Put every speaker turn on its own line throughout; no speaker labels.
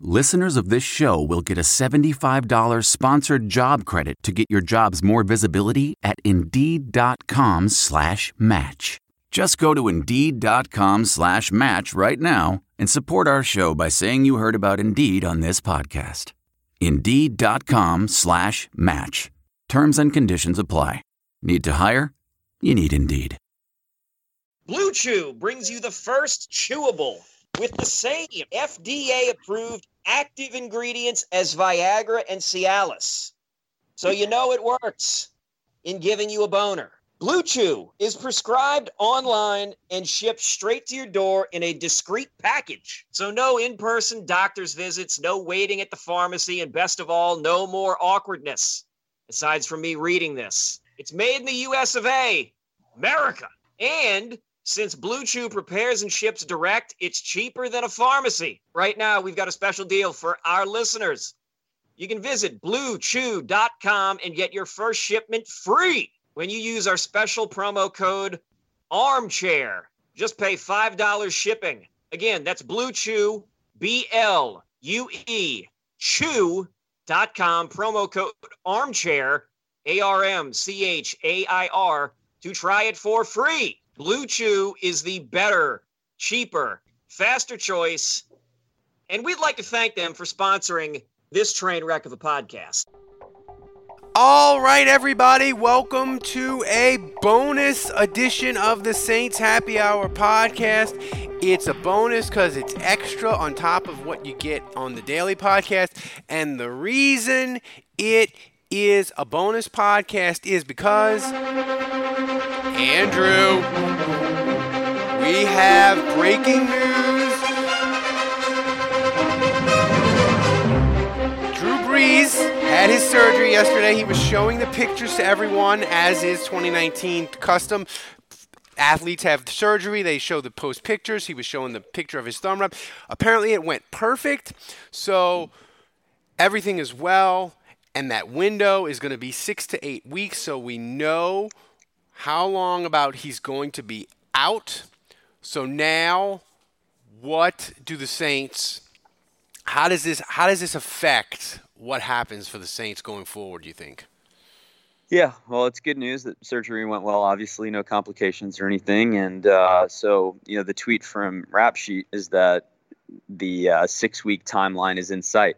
listeners of this show will get a $75 sponsored job credit to get your jobs more visibility at Indeed.com slash match. Just go to Indeed.com slash match right now and support our show by saying you heard about Indeed on this podcast. Indeed.com slash match. Terms and conditions apply. Need to hire? You need Indeed.
Blue Chew brings you the first chewable with the same FDA approved active ingredients as Viagra and Cialis. So you know it works in giving you a boner. Blue Chew is prescribed online and shipped straight to your door in a discreet package. So, no in person doctor's visits, no waiting at the pharmacy, and best of all, no more awkwardness. Aside from me reading this, it's made in the US of A, America. And since Blue Chew prepares and ships direct, it's cheaper than a pharmacy. Right now, we've got a special deal for our listeners. You can visit bluechew.com and get your first shipment free when you use our special promo code armchair. Just pay $5 shipping. Again, that's Blue Chew, B L U E, chew.com, promo code armchair, A R M C H A I R, to try it for free. Blue Chew is the better, cheaper, faster choice. And we'd like to thank them for sponsoring this train wreck of a podcast.
All right, everybody, welcome to a bonus edition of the Saints Happy Hour podcast. It's a bonus because it's extra on top of what you get on the daily podcast. And the reason it is a bonus podcast is because, Andrew, we have breaking news. Drew Brees had his surgery yesterday. He was showing the pictures to everyone, as is 2019 custom. Athletes have surgery, they show the post pictures. He was showing the picture of his thumb wrap. Apparently, it went perfect. So, everything is well, and that window is going to be six to eight weeks. So, we know how long about he's going to be out. So, now what do the Saints how does this how does this affect what happens for the Saints going forward? Do you think?
Yeah, well, it's good news that surgery went well. Obviously, no complications or anything, and uh, so you know the tweet from Rap Sheet is that the uh, six week timeline is in sight.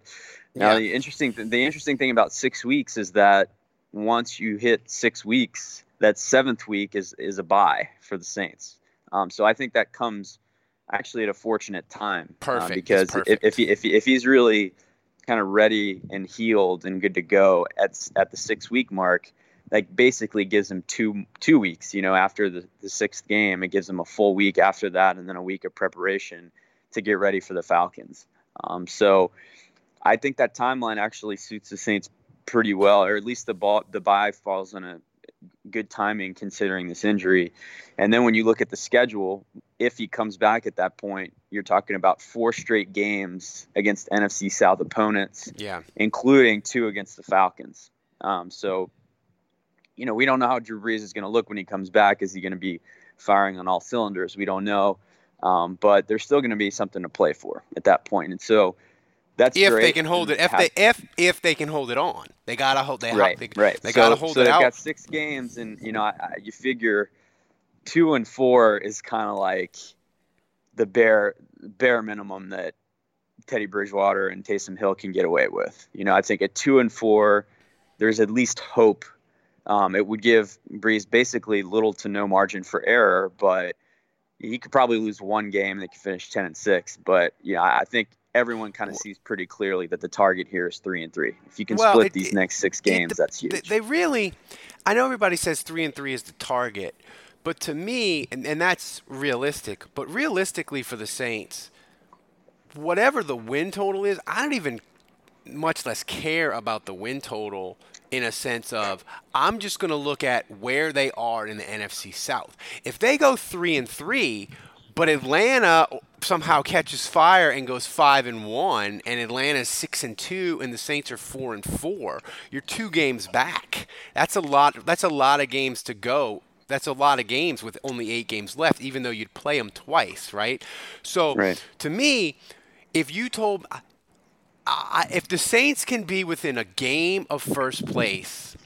Now,
Yeah.
the interesting th- the interesting thing about six weeks is that once you hit six weeks, that seventh week is is a bye for the Saints. Um, so I think that comes actually at a fortunate time. uh,
Perfect. It's
because
perfect.
if if, he, if he, if he's really kind of ready and healed and good to go at at the six week mark, like basically gives him two two weeks. You know, after the, the sixth game, it gives him a full week after that, and then a week of preparation to get ready for the Falcons. Um, so I think that timeline actually suits the Saints pretty well, or at least the ball the bye falls on a good timing considering this injury. And then when you look at the schedule, if he comes back at that point, you're talking about four straight games against NFC South opponents
Yeah.
including two against the Falcons. Um, so, you know, we don't know how Drew Brees is going to look when he comes back. Is he going to be firing on all cylinders? We don't know. Um, but there's still going to be something to play for at that point. And so that's
If
great.
they can hold it, if they if if they can hold it on, they gotta hold. They
right,
they,
right.
They
so,
gotta hold
so
it
they've
out.
got six games, and you know, I, I, you figure two and four is kind of like the bare bare minimum that Teddy Bridgewater and Taysom Hill can get away with. You know, I think at two and four, there's at least hope. Um, it would give Brees basically little to no margin for error, but he could probably lose one game. They could finish ten and six, but yeah, I I think everyone kind of sees pretty clearly that the target here is three and three. If you can
Well,
split
it-
these
it-
next six
It-
games, that's
they-
huge.
They really, I know everybody says three and three is the target, but to me, and, and that's realistic. But realistically for the Saints, whatever the win total is, I don't even much less care about the win total in a sense of I'm just going to look at where they are in the NFC South. If they go 3 and 3, but Atlanta somehow catches fire and goes 5 and 1 and Atlanta's 6 and 2 and the Saints are 4 and 4, you're 2 games back. That's a lot that's a lot of games to go that's a lot of games with only eight games left, even though you'd play them twice, right? So
right.
to me, if you told, I, if the Saints can be within a game of first place,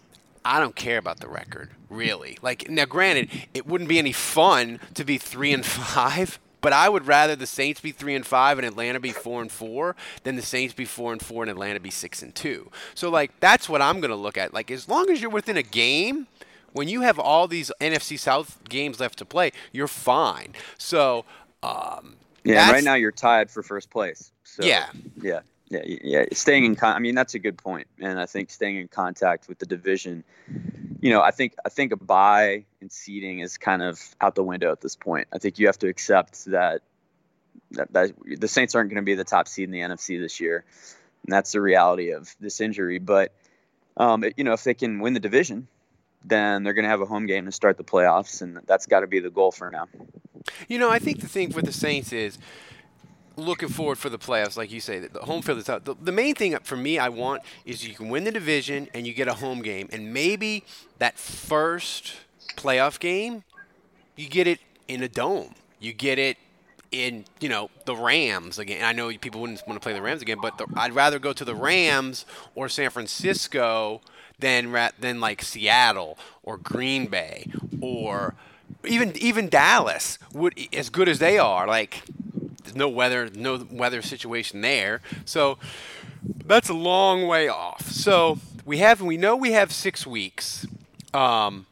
I don't care about the record, really. Like now, granted, it wouldn't be any fun to be three and five, but I would rather the Saints be three and five and Atlanta be four and four than the Saints be four and four and Atlanta be six and two. So like that's what I'm gonna look at. Like as long as you're within a game when you have all these NFC South games left to play, you're fine. So, um,
yeah, right now you're tied for first place. So,
yeah,
yeah, yeah, yeah. Staying in, con- I mean, that's a good point, and I think staying in contact with the division. You know, I think I think a bye and seeding is kind of out the window at this point. I think you have to accept that that, that the Saints aren't going to be the top seed in the NFC this year, and that's the reality of this injury. But um, you know, if they can win the division, then they're going to have a home game to start the playoffs, and that's got to be the goal for now.
You know, I think the thing with the Saints is looking forward for the playoffs, like you say, the home field is out. The, the, main thing for me, I want is you can win the division and you get a home game, and maybe that first playoff game, you get it in a dome. You get it in you know the Rams again. I know people wouldn't want to play the Rams again, but the, I'd rather go to the Rams or San Francisco than than like Seattle or Green Bay or even even Dallas would as good as they are like no weather no weather situation there so that's a long way off so we have we know we have 6 weeks um,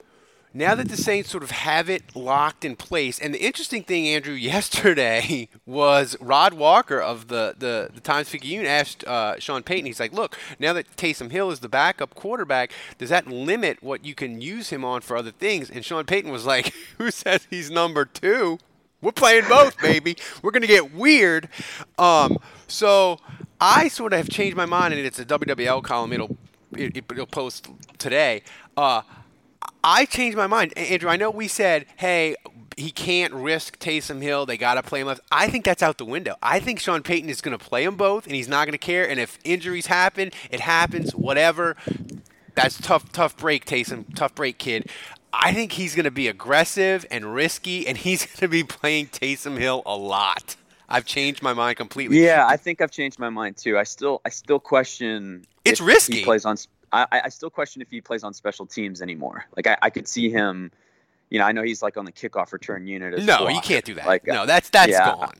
now that the Saints sort of have it locked in place, and the interesting thing, Andrew, yesterday was Rod Walker of the the, the Times Picayune asked uh, Sean Payton. He's like, "Look, now that Taysom Hill is the backup quarterback, does that limit what you can use him on for other things?" And Sean Payton was like, "Who says he's number two? We're playing both, baby. We're gonna get weird." Um, so I sort of have changed my mind, and it's a WWL column. It'll it, will post today. Uh, I changed my mind. Andrew, I know we said, hey, he can't risk Taysom Hill. They got to play him left. I think that's out the window. I think Sean Payton is going to play them both, and he's not going to care. And if injuries happen, it happens. Whatever. That's tough. Tough break, Taysom. Tough break, kid. I think he's going to be aggressive and risky, and he's going to be playing Taysom Hill a lot. I've changed my mind completely.
Yeah, I think I've changed my mind too. I still, I still question.
It's risky.
He plays on I, I still question if he plays on special teams anymore. Like I, I could see him. You know, I know he's like on the kickoff return unit.
no, you can't do that. Like, no, that's that's
yeah,
gone.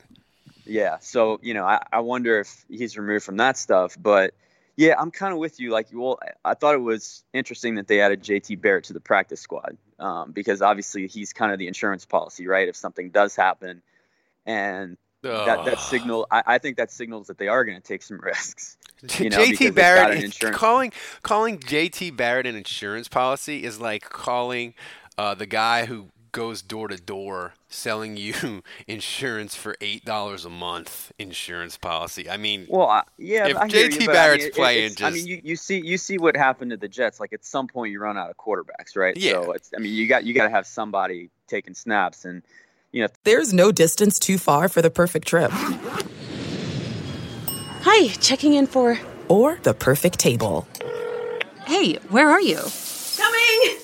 Yeah. So you know, I, I wonder if he's removed from that stuff. But yeah, I'm kind of with you. Like, well, I thought it was interesting that they added JT Barrett to the practice squad um, because obviously he's kind of the insurance policy, right? If something does happen, and that that signal, I, I think that signals that they are going to take some risks. You know,
JT Barrett calling calling JT Barrett an insurance policy is like calling uh, the guy who goes door to door selling you insurance for eight dollars a month insurance policy. I mean,
well, uh, yeah,
if JT you, Barrett's I mean, playing, just
I mean, you, you see you see what happened to the Jets. Like at some point, you run out of quarterbacks, right?
Yeah.
So it's I mean, you got you got to have somebody taking snaps, and you know,
there's no distance too far for the perfect trip.
Hi, checking in for.
Or the perfect table.
Hey, where are you?
Coming!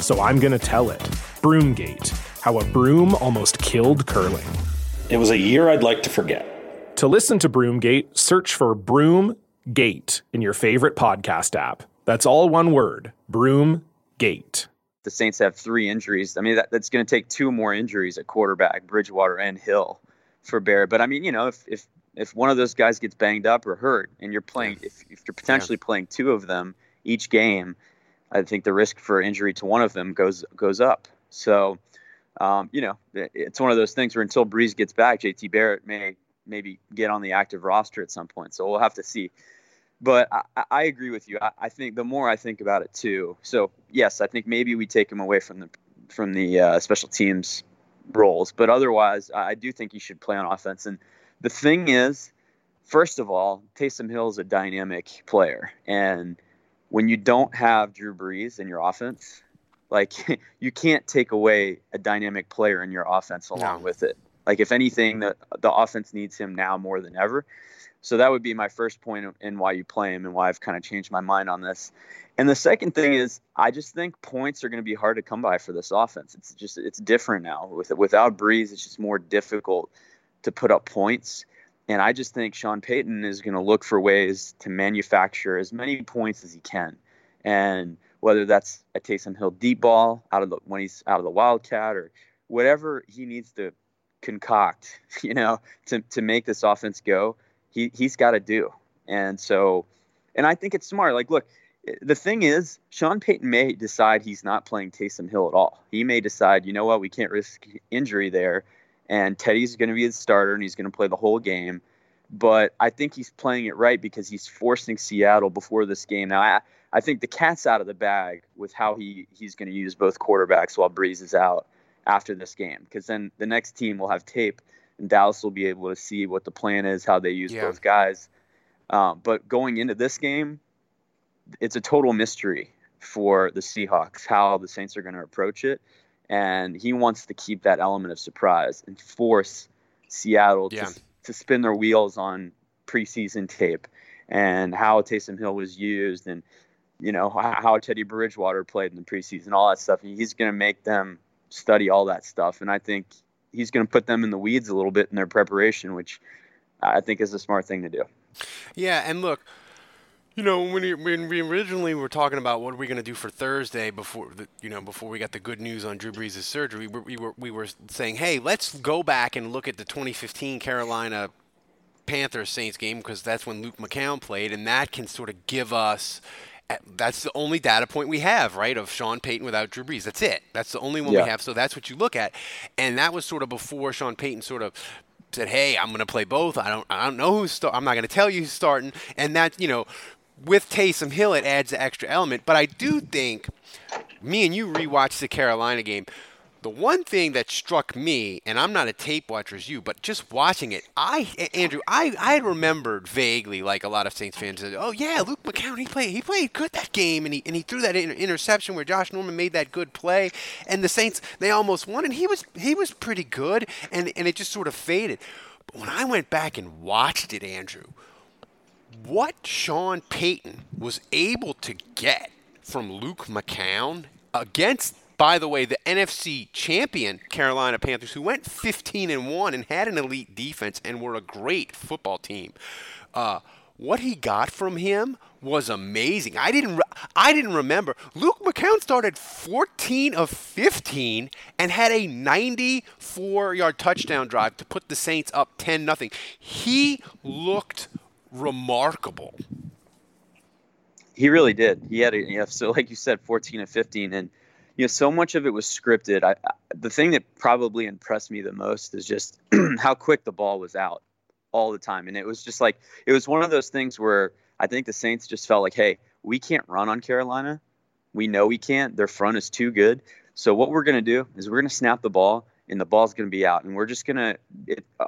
so I'm going to tell it. Broomgate How a Broom Almost Killed Curling.
It was a year I'd like to forget.
To listen to Broomgate, search for Broomgate in your favorite podcast app. That's all one word Broomgate.
The Saints have three injuries. I mean, that, that's going to take two more injuries at quarterback, Bridgewater and Hill, for Barrett. But I mean, you know, if if if one of those guys gets banged up or hurt, and you're playing, if, if you're potentially yeah. playing two of them each game, I think the risk for injury to one of them goes goes up. So, um, you know, it's one of those things where until Brees gets back, JT Barrett may maybe get on the active roster at some point. So we'll have to see. But I, I agree with you. I, I, think the more I think about it too. So yes, I think maybe we take him away from the from the uh, special teams roles. But otherwise, I do think he should play on offense. And the thing is, first of all, Taysom Hill is a dynamic player, and when you don't have Drew Brees in your offense, like you can't take away a dynamic player in your offense along no. with it. Like if anything, the the offense needs him now more than ever. So that would be my first point in why you play him and why I've kind of changed my mind on this. And the second thing is, I just think points are going to be hard to come by for this offense. It's just it's different now. With without Brees, it's just more difficult to put up points. And I just think Sean Payton is going to look for ways to manufacture as many points as he can. And whether that's a Taysom Hill deep ball out of the when he's out of the wildcat or whatever he needs to concoct, you know, to, to make this offense go, he he's got to do. And so, and I think it's smart. Like, look, the thing is, Sean Payton may decide he's not playing Taysom Hill at all. He may decide, you know what, we can't risk injury there and Teddy's going to be the starter and he's going to play the whole game. But I think he's playing it right because he's forcing Seattle before this game. Now, I, I think the cat's out of the bag with how he, he's going to use both quarterbacks while Brees is out after this game because then the next team will have tape and Dallas will be able to see what the plan is, how they use yeah. both guys. Um, but going into this game, it's a total mystery for the Seahawks how the Saints are going to approach it and he wants to keep that element of surprise and force Seattle yeah. to, to spin their wheels on preseason tape and how Taysom Hill was used and you know how Teddy Bridgewater played in the preseason, all that stuff. He's going to make them study all that stuff, and I think he's going to put them in the weeds a little bit in their preparation, which I think is a smart thing to do.
Yeah, and look, you know, when we, when we originally were talking about what are we going to do for Thursday before the, you know before we got the good news on Drew Brees' surgery, we were, we were we were saying, hey, let's go back and look at the 2015 Carolina Panthers Saints game because that's when Luke McCown played, and that can sort of give us. That's the only data point we have, right, of Sean Payton without Drew Brees. That's it. That's the only one yeah. we have. So that's what you look at, and that was sort of before Sean Payton sort of said, "Hey, I'm going to play both. I don't, I don't know who's start. I'm not going to tell you who's starting." And that, you know, with Taysom Hill, it adds the extra element. But I do think, me and you rewatched the Carolina game. The one thing that struck me, and I'm not a tape watcher as you, but just watching it, I Andrew, I, I remembered vaguely, like a lot of Saints fans said, "Oh yeah, Luke McCown, he played he played good that game, and he and he threw that inter- interception where Josh Norman made that good play, and the Saints they almost won, and he was he was pretty good, and and it just sort of faded. But when I went back and watched it, Andrew, what Sean Payton was able to get from Luke McCown against, by the way, the NFC champion Carolina Panthers, who went 15 and one and had an elite defense and were a great football team. Uh, what he got from him was amazing. I didn't re- I didn't remember. Luke McCown started 14 of 15 and had a 94-yard touchdown drive to put the Saints up 10 nothing. He looked remarkable.
He really did. He had, a, know, so like you said, 14 and 15, and you know, so much of it was scripted. I, I, the thing that probably impressed me the most is just how quick the ball was out all the time, and it was just like it was one of those things where I think the Saints just felt like, hey, we can't run on Carolina. We know we can't. Their front is too good. So what we're going to do is we're going to snap the ball and the ball's going to be out, and we're just going to.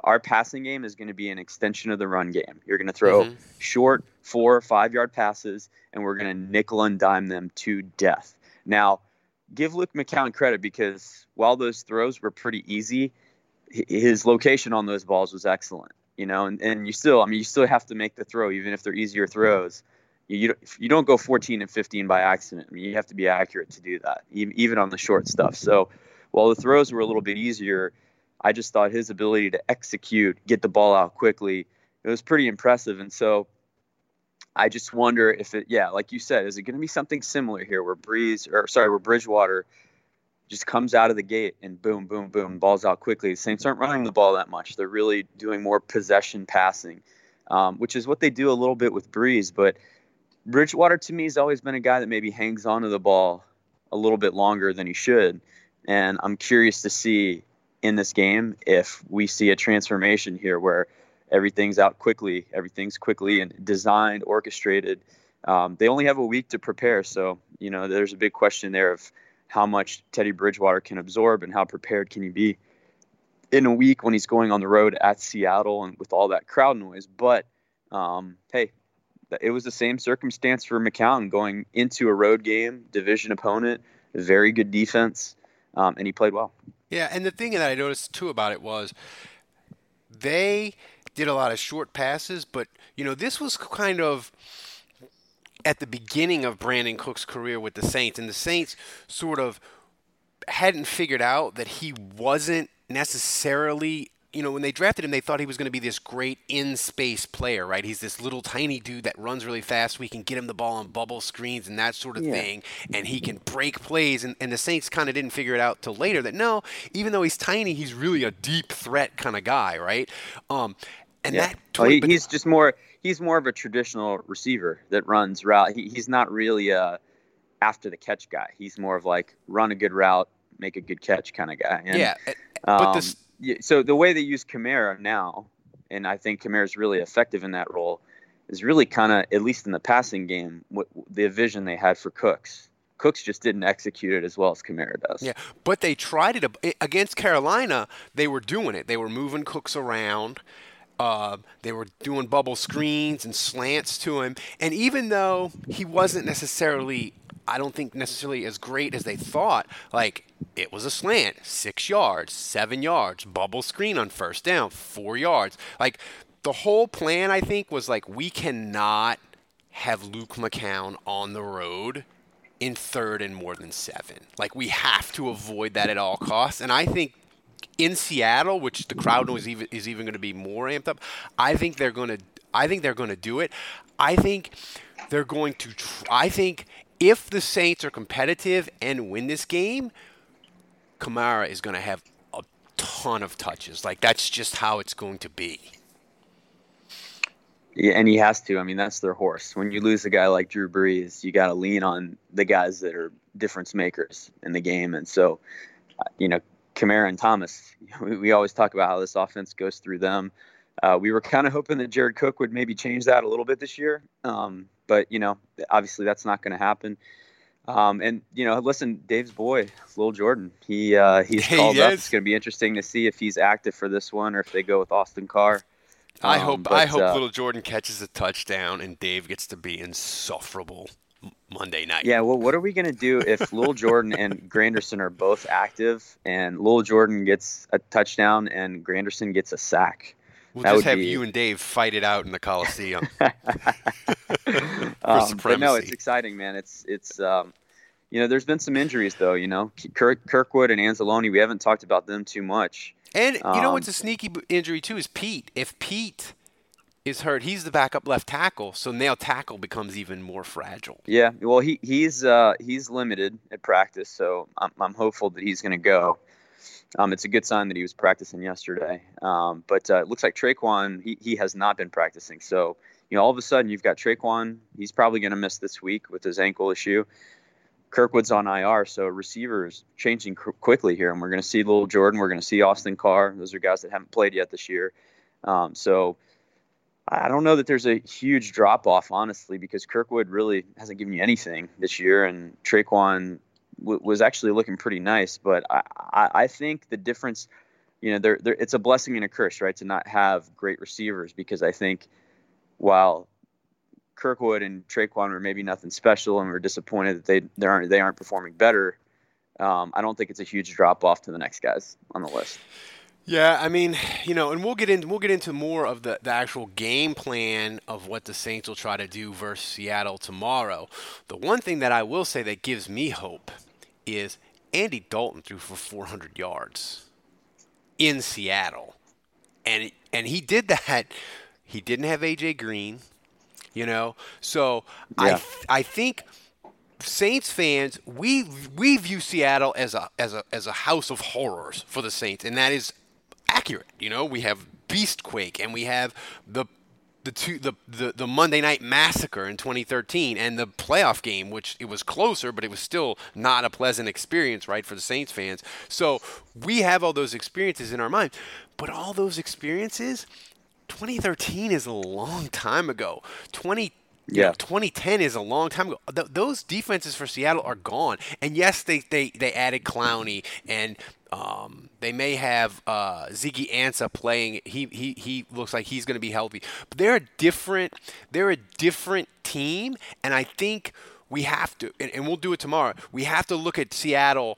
Our passing game is going to be an extension of the run game. You're going to throw mm-hmm. short four or five yard passes, and we're going to nickel and dime them to death. Now, give Luke McCown credit because while those throws were pretty easy, his location on those balls was excellent. You know, and, and you still, I mean, you still have to make the throw even if they're easier throws. You, you, you don't go 14 and 15 by accident. I mean, you have to be accurate to do that, even on the short stuff. So while the throws were a little bit easier, I just thought his ability to execute, get the ball out quickly, it was pretty impressive. And so I just wonder if it, yeah, like you said, is it going to be something similar here where Brees, or sorry, where Bridgewater just comes out of the gate and boom, boom, boom, balls out quickly. The Saints aren't running the ball that much. They're really doing more possession passing, um, which is what they do a little bit with Brees. But Bridgewater to me has always been a guy that maybe hangs onto the ball a little bit longer than he should. And I'm curious to see in this game if we see a transformation here where everything's out quickly, everything's quickly and designed, orchestrated. Um, they only have a week to prepare, so you know there's a big question there of how much Teddy Bridgewater can absorb and how prepared can he be in a week when he's going on the road at Seattle and with all that crowd noise. But um, hey, it was the same circumstance for McCown going into a road game, division opponent, very good defense um, and he played well.
Yeah, and the thing that I noticed too about it was they did a lot of short passes, but you know this was kind of at the beginning of Brandin Cooks' career with the Saints, and the Saints sort of hadn't figured out that he wasn't necessarily you know, when they drafted him, they thought he was going to be this great in space player, right? He's this little tiny dude that runs really fast. We can get him the ball on bubble screens and that sort of yeah. thing. And he can break plays. And, and the Saints kind of didn't figure it out till later that no, even though he's tiny, he's really a deep threat kind of guy, right? Um, and yeah. that
well, he, he's just more he's more of a traditional receiver that runs route. He, he's not really a after the catch guy. He's more of like run a good route, make a good catch kind of guy. And,
yeah, but um, this
so the way they use Kamara now, and I think Kamara is really effective in that role, is really kind of at least in the passing game what the vision they had for Cooks. Cooks just didn't execute it as well as Kamara does.
Yeah, but they tried it against Carolina. They were doing it. They were moving Cooks around. Uh, they were doing bubble screens and slants to him. And even though he wasn't necessarily I don't think necessarily as great as they thought. Like it was a slant, six yards, seven yards, bubble screen on first down, four yards. Like the whole plan, I think, was like we cannot have Luke McCown on the road in third and more than seven. Like we have to avoid that at all costs. And I think in Seattle, which the crowd noise even, is even going to be more amped up, I think they're going to. I think they're going to do it. I think they're going to. Tr- I think if the Saints are competitive and win this game, Kamara is going to have a ton of touches. Like that's just how it's going to be.
Yeah, and he has to. I mean, that's their horse. When you lose a guy like Drew Brees, you got to lean on the guys that are difference makers in the game. And so, uh, you know, Kamara and Thomas, we always talk about how this offense goes through them. Uh, we were kind of hoping that Jared Cook would maybe change that a little bit this year. Um, but you know, obviously that's not going to happen. Um, and you know, listen, Dave's boy, Lil Jordan, he uh, he's called he up. It's going to be interesting to see if he's active for this one or if they go with Austin Carr.
Um, I hope but, I hope uh, Little Jordan catches a touchdown and Dave gets to be insufferable Monday night.
Yeah, well, what are we going to do if Lil Jordan and Granderson are both active and Lil Jordan gets a touchdown and Granderson gets a sack?
We'll that just have be... you and Dave fight it out in the Coliseum.
um, but no, it's exciting, man. It's it's um, you know, there's been some injuries though. You know, Kirk, Kirkwood and Anzalone. We haven't talked about them too much.
And you um, know what's a sneaky injury too is Peat. If Peat is hurt, he's the backup left tackle, so nail tackle becomes even more fragile.
Yeah, well, he he's uh, he's limited at practice, so I'm I'm hopeful that he's going to go. Um, it's a good sign that he was practicing yesterday. Um, but uh, it looks like Tre'Quan, he, he has not been practicing. So, you know, all of a sudden you've got Tre'Quan. He's probably going to miss this week with his ankle issue. Kirkwood's on IR, so receivers changing qu- quickly here, and we're going to see Little Jordan. We're going to see Austin Carr. Those are guys that haven't played yet this year. Um, so I don't know that there's a huge drop off, honestly, because Kirkwood really hasn't given you anything this year, and Tre'Quan w- was actually looking pretty nice. But I, I, think the difference, you know, there, there, it's a blessing and a curse, right, to not have great receivers because I think while Kirkwood and Tre'Quan were maybe nothing special and we're disappointed that they they aren't they aren't performing better. Um, I don't think it's a huge drop off to the next guys on the list.
Yeah, I mean, you know, and we'll get into we'll get into more of the, the actual game plan of what the Saints will try to do versus Seattle tomorrow. The one thing that I will say that gives me hope is Andy Dalton threw for 400 yards in Seattle, and and he did that. He didn't have AJ Green, you know, so yeah. I I think Saints fans, we we view Seattle as a as a as a house of horrors for the Saints, and that is accurate. You know, we have Beastquake and we have the the two the, the the Monday Night Massacre in 2013 and the playoff game, which it was closer, but it was still not a pleasant experience, right, for the Saints fans. So we have all those experiences in our mind, but all those experiences. 2013 is a long time ago. 20 yeah. Know, 2010 is a long time ago. Th- those defenses for Seattle are gone. And yes, they, they, they added Clowney and um, they may have uh, Ziggy playing. He, he, he looks like he's going to be healthy. But they're a different they're a different team, and I think we have to, and, and we'll do it tomorrow. We have to look at Seattle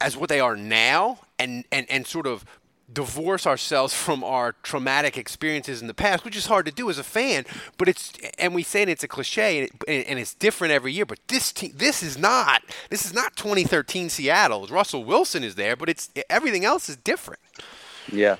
as what they are now, and and and sort of divorce ourselves from our traumatic experiences in the past, which is hard to do as a fan. But it's and we say it's a cliche and, it, and it's different every year. But this team, this is not this is not 2013 Seattle. Russell Wilson is there, but it's everything else is different.
Yeah.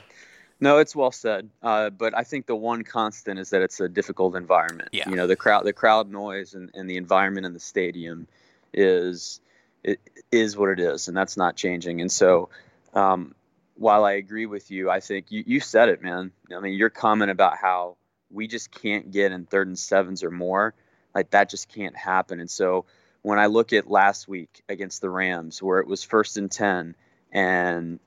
No, it's well said. Uh, but I think the one constant is that it's a difficult environment.
Yeah.
You know, the crowd, the crowd noise, and, and the environment in the stadium is it is what it is, and that's not changing. And so, um, while I agree with you, I think you, you said it, man. I mean, your comment about how we just can't get in third and sevens or more, like that just can't happen. And so when I look at last week against the Rams, where it was first and 10 and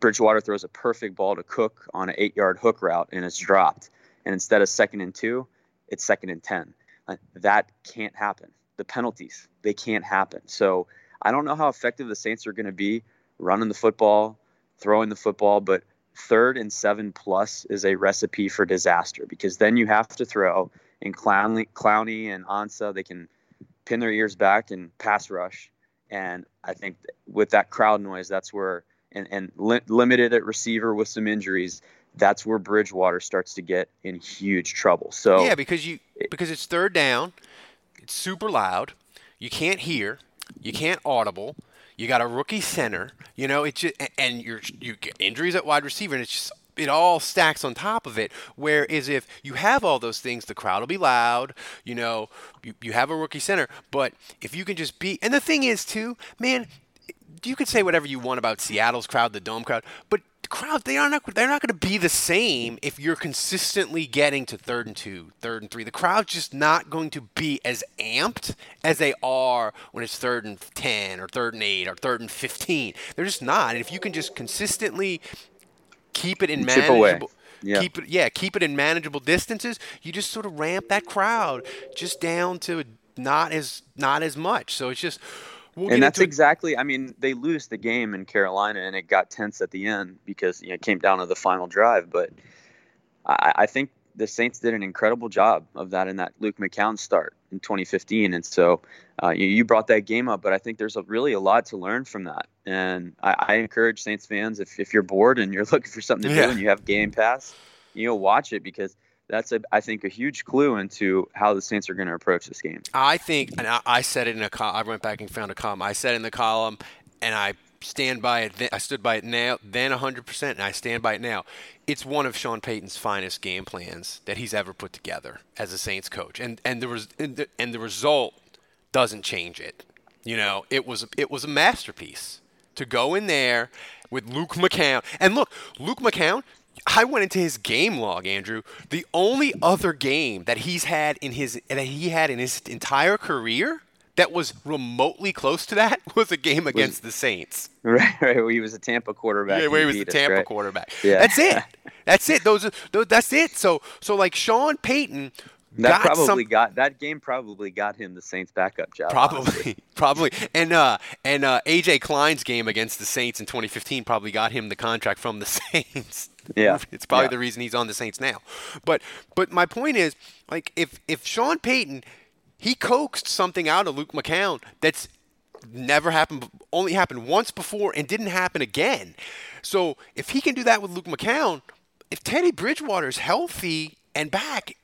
Bridgewater throws a perfect ball to Cook on an eight yard hook route and it's dropped. And instead of second and two, it's second and 10. Like, that can't happen. The penalties, they can't happen. So I don't know how effective the Saints are going to be running the football throwing the football, but third and seven plus is a recipe for disaster because then you have to throw and Clowney, Clowney and Ansah, they can pin their ears back and pass rush. And I think with that crowd noise, that's where, and, and li- limited at receiver with some injuries, that's where Bridgewater starts to get in huge trouble. So
yeah, because you because it's third down, it's super loud, you can't hear, you can't audible, you got a rookie center. You know, it's just, and you're you get injuries at wide receiver, and it's just it all stacks on top of it. Whereas if you have all those things, the crowd will be loud. You know, you, you have a rookie center, but if you can just be, and the thing is too, man, you could say whatever you want about Seattle's crowd, the dome crowd, but crowd they are not they're not going to be the same if you're consistently getting to third and two, third and three. The crowd's just not going to be as amped as they are when it's third and ten or third and eight or third and fifteen. They're just not. And if you can just consistently keep it in manageable. Yeah. Keep it, yeah, keep it in manageable distances. You just sort of ramp that crowd just down to not as not as much. So it's just
We'll and that's exactly. I mean, they lose the game in Carolina, and it got tense at the end because you know, it came down to the final drive. But I, I, think the Saints did an incredible job of that in that Luke McCown start in 2015. And so uh, you, you, brought that game up, but I think there's a, really a lot to learn from that. And I, I encourage Saints fans if, if you're bored and you're looking for something to yeah. do and you have Game Pass, you know, watch it because that's a, I think a huge clue into how the Saints are going to approach this game.
I think, and I, I said it in a column. I went back and found a column. I said in the column, and I stand by it. Then, I stood by it now, then 100%, and I stand by it now. It's one of Sean Payton's finest game plans that he's ever put together as a Saints coach, and and the res, and the, and the result doesn't change it. You know, it was it was a masterpiece to go in there with Luke McCown. And look, Luke McCown I went into his game log, Andrew. The only other game that he's had in his that he had in his entire career that was remotely close to that was a game against was, the Saints.
Right, right. Where he was a Tampa quarterback.
Yeah, where he was the Tampa right? quarterback. Yeah. That's it. That's it. Those, are. those. That's it. So, so like Sean Payton
That
got
probably
some,
got that game. Probably got him the Saints' backup job.
Probably,
honestly.
probably, and uh, and uh, AJ Klein's game against the Saints in 2015 probably got him the contract from the Saints.
Yeah,
it's probably
yeah.
the reason he's on the Saints now. But but my point is, like, if if Sean Payton, he coaxed something out of Luke McCown that's never happened, only happened once before, and didn't happen again. So if he can do that with Luke McCown, if Teddy Bridgewater's healthy and back,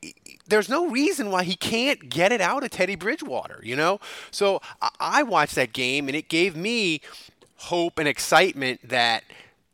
there's no reason why he can't get it out of Teddy Bridgewater, you know? So I watched that game and it gave me hope and excitement that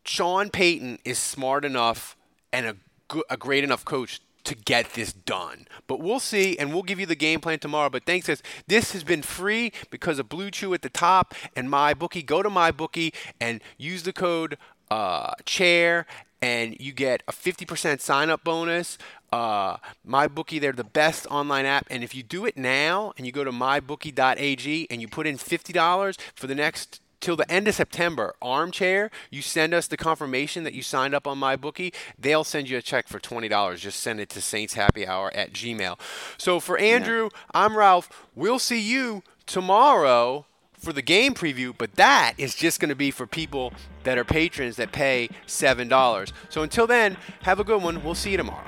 Sean Payton is smart enough and a, good, a great enough coach to get this done. But we'll see, and we'll give you the game plan tomorrow. But thanks, guys. This has been free because of Blue Chew at the top and MyBookie. Go to MyBookie and use the code uh, chair and you get a 50% sign up bonus. Uh, MyBookie, they're the best online app. And if you do it now and you go to mybookie.ag and you put in $50 for the next till the end of September, Armchair, you send us the confirmation that you signed up on my bookie, They'll send you a check for $20. Just send it to Saints Happy Hour at Gmail. So for Andrew, yeah. I'm Ralph. We'll see you tomorrow for the game preview, but that is just going to be for people that are patrons that pay $7. So until then, have a good one. We'll see you tomorrow.